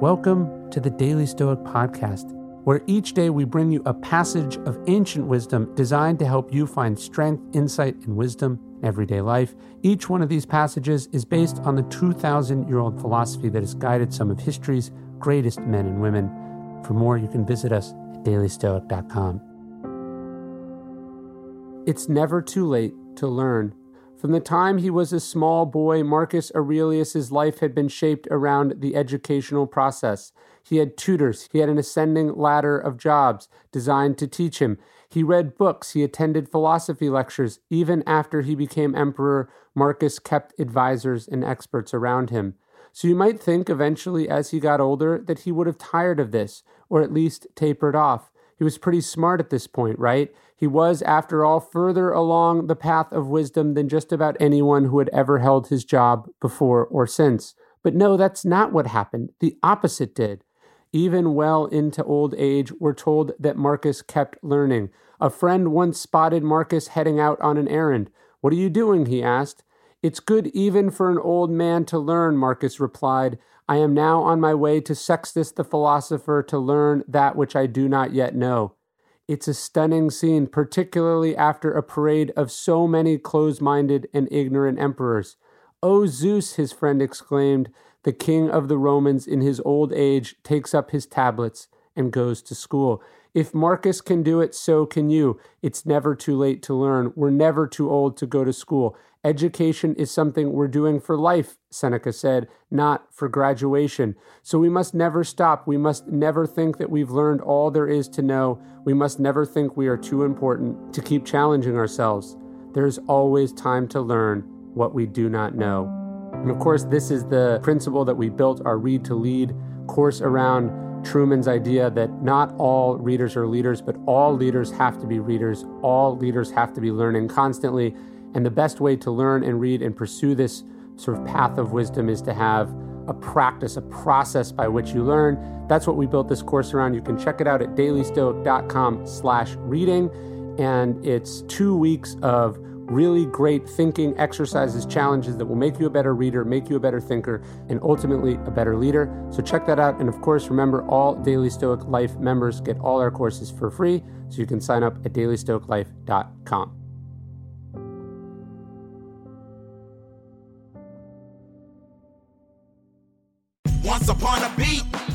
Welcome to the Daily Stoic Podcast, where each day we bring you a passage of ancient wisdom designed to help you find strength, insight, and wisdom in everyday life. Each one of these passages is based on the 2,000 year old philosophy that has guided some of history's greatest men and women. For more, you can visit us at dailystoic.com. It's never too late to learn. From the time he was a small boy, Marcus Aurelius's life had been shaped around the educational process. He had tutors, he had an ascending ladder of jobs designed to teach him. He read books, he attended philosophy lectures. Even after he became emperor, Marcus kept advisors and experts around him. So you might think eventually, as he got older, that he would have tired of this, or at least tapered off. He was pretty smart at this point, right? He was, after all, further along the path of wisdom than just about anyone who had ever held his job before or since. But no, that's not what happened. The opposite did. Even well into old age, we're told that Marcus kept learning. A friend once spotted Marcus heading out on an errand. What are you doing? he asked. It's good even for an old man to learn, Marcus replied. I am now on my way to Sextus the philosopher to learn that which I do not yet know. It's a stunning scene, particularly after a parade of so many close minded and ignorant emperors. O Zeus, his friend exclaimed, the king of the Romans in his old age takes up his tablets and goes to school. If Marcus can do it, so can you. It's never too late to learn. We're never too old to go to school. Education is something we're doing for life, Seneca said, not for graduation. So we must never stop. We must never think that we've learned all there is to know. We must never think we are too important to keep challenging ourselves. There's always time to learn what we do not know. And of course, this is the principle that we built our Read to Lead course around Truman's idea that not all readers are leaders, but all leaders have to be readers. All leaders have to be learning constantly. And the best way to learn and read and pursue this sort of path of wisdom is to have a practice, a process by which you learn. That's what we built this course around. You can check it out at dailystoic.com slash reading. And it's two weeks of really great thinking exercises, challenges that will make you a better reader, make you a better thinker, and ultimately a better leader. So check that out. And of course, remember all Daily Stoic Life members get all our courses for free. So you can sign up at dailystoiclife.com. Once upon a beat.